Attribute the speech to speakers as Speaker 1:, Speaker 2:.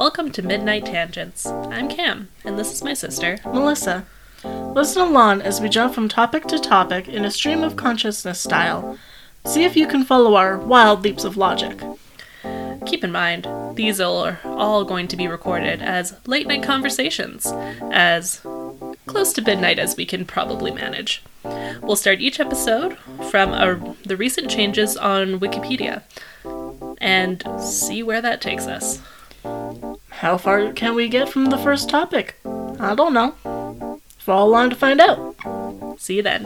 Speaker 1: Welcome to Midnight Tangents. I'm Cam, and this is my sister.
Speaker 2: Melissa. Listen along as we jump from topic to topic in a stream of consciousness style. See if you can follow our wild leaps of logic.
Speaker 1: Keep in mind, these are all going to be recorded as late night conversations, as close to midnight as we can probably manage. We'll start each episode from a, the recent changes on Wikipedia and see where that takes us.
Speaker 2: How far can we get from the first topic? I don't know. Follow along to find out.
Speaker 1: See you then.